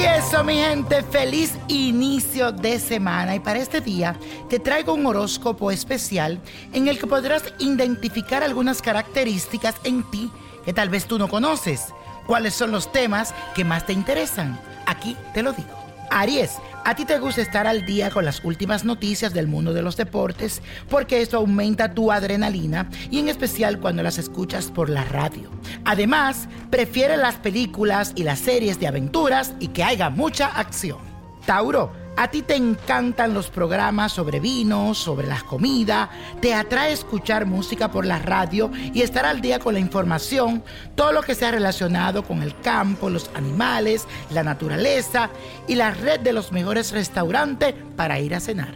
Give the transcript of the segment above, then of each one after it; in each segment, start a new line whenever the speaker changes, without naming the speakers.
Y eso, mi gente, feliz inicio de semana. Y para este día te traigo un horóscopo especial en el que podrás identificar algunas características en ti que tal vez tú no conoces. ¿Cuáles son los temas que más te interesan? Aquí te lo digo. Aries, a ti te gusta estar al día con las últimas noticias del mundo de los deportes porque esto aumenta tu adrenalina y en especial cuando las escuchas por la radio. Además, prefiere las películas y las series de aventuras y que haya mucha acción. Tauro, a ti te encantan los programas sobre vinos, sobre las comidas, te atrae escuchar música por la radio y estar al día con la información, todo lo que sea relacionado con el campo, los animales, la naturaleza y la red de los mejores restaurantes para ir a cenar.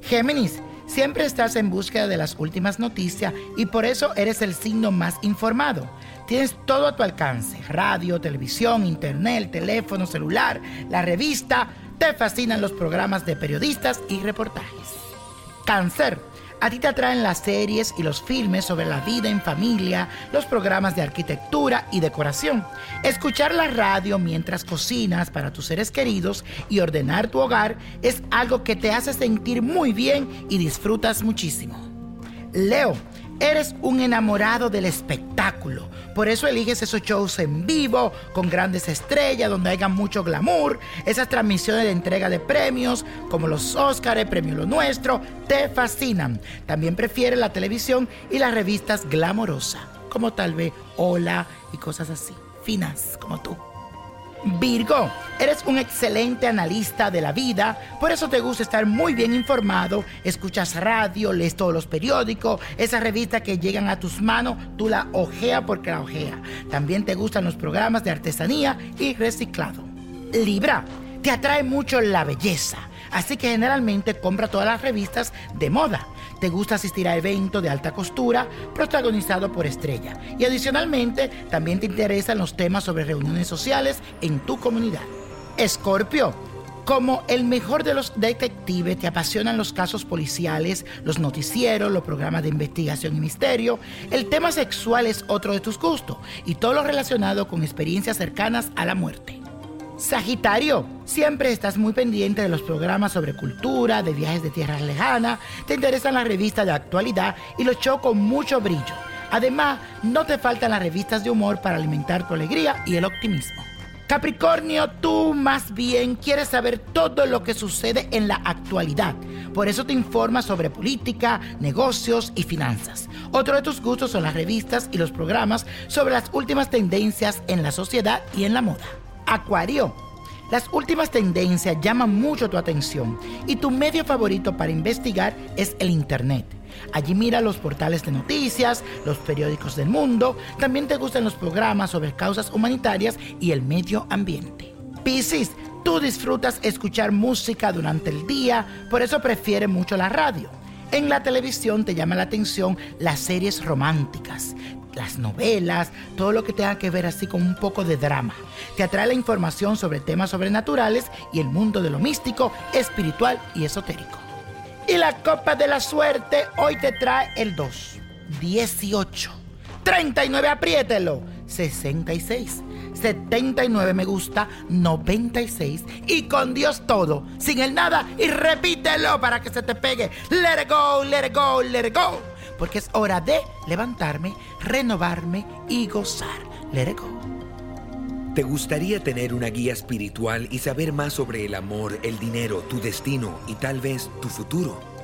Géminis, siempre estás en búsqueda de las últimas noticias y por eso eres el signo más informado. Tienes todo a tu alcance, radio, televisión, internet, teléfono, celular, la revista, te fascinan los programas de periodistas y reportajes. Cáncer. A ti te atraen las series y los filmes sobre la vida en familia, los programas de arquitectura y decoración. Escuchar la radio mientras cocinas para tus seres queridos y ordenar tu hogar es algo que te hace sentir muy bien y disfrutas muchísimo. Leo, eres un enamorado del espectáculo. Por eso eliges esos shows en vivo, con grandes estrellas, donde haya mucho glamour, esas transmisiones de entrega de premios, como los Óscares, Premio Lo Nuestro, te fascinan. También prefieres la televisión y las revistas glamorosas, como tal vez Hola y cosas así, finas como tú. Virgo, eres un excelente analista de la vida, por eso te gusta estar muy bien informado, escuchas radio, lees todos los periódicos, esas revistas que llegan a tus manos, tú la ojea porque la ojea. También te gustan los programas de artesanía y reciclado. Libra, te atrae mucho la belleza, así que generalmente compra todas las revistas de moda. Te gusta asistir a eventos de alta costura protagonizado por estrella. Y adicionalmente, también te interesan los temas sobre reuniones sociales en tu comunidad. Escorpio. Como el mejor de los detectives, te apasionan los casos policiales, los noticieros, los programas de investigación y misterio. El tema sexual es otro de tus gustos y todo lo relacionado con experiencias cercanas a la muerte. Sagitario, siempre estás muy pendiente de los programas sobre cultura, de viajes de tierras lejanas, te interesan las revistas de actualidad y los shows con mucho brillo. Además, no te faltan las revistas de humor para alimentar tu alegría y el optimismo. Capricornio, tú más bien quieres saber todo lo que sucede en la actualidad. Por eso te informas sobre política, negocios y finanzas. Otro de tus gustos son las revistas y los programas sobre las últimas tendencias en la sociedad y en la moda. Acuario. Las últimas tendencias llaman mucho tu atención y tu medio favorito para investigar es el Internet. Allí mira los portales de noticias, los periódicos del mundo, también te gustan los programas sobre causas humanitarias y el medio ambiente. Piscis, tú disfrutas escuchar música durante el día, por eso prefieres mucho la radio. En la televisión te llama la atención las series románticas, las novelas, todo lo que tenga que ver así con un poco de drama. Te atrae la información sobre temas sobrenaturales y el mundo de lo místico, espiritual y esotérico. Y la copa de la suerte hoy te trae el 2, 18, 39, apriételo, 66. 79 me gusta, 96 y con Dios todo, sin el nada y repítelo para que se te pegue. Let it go, let it go, let it go. Porque es hora de levantarme, renovarme y gozar. Let it go.
¿Te gustaría tener una guía espiritual y saber más sobre el amor, el dinero, tu destino y tal vez tu futuro?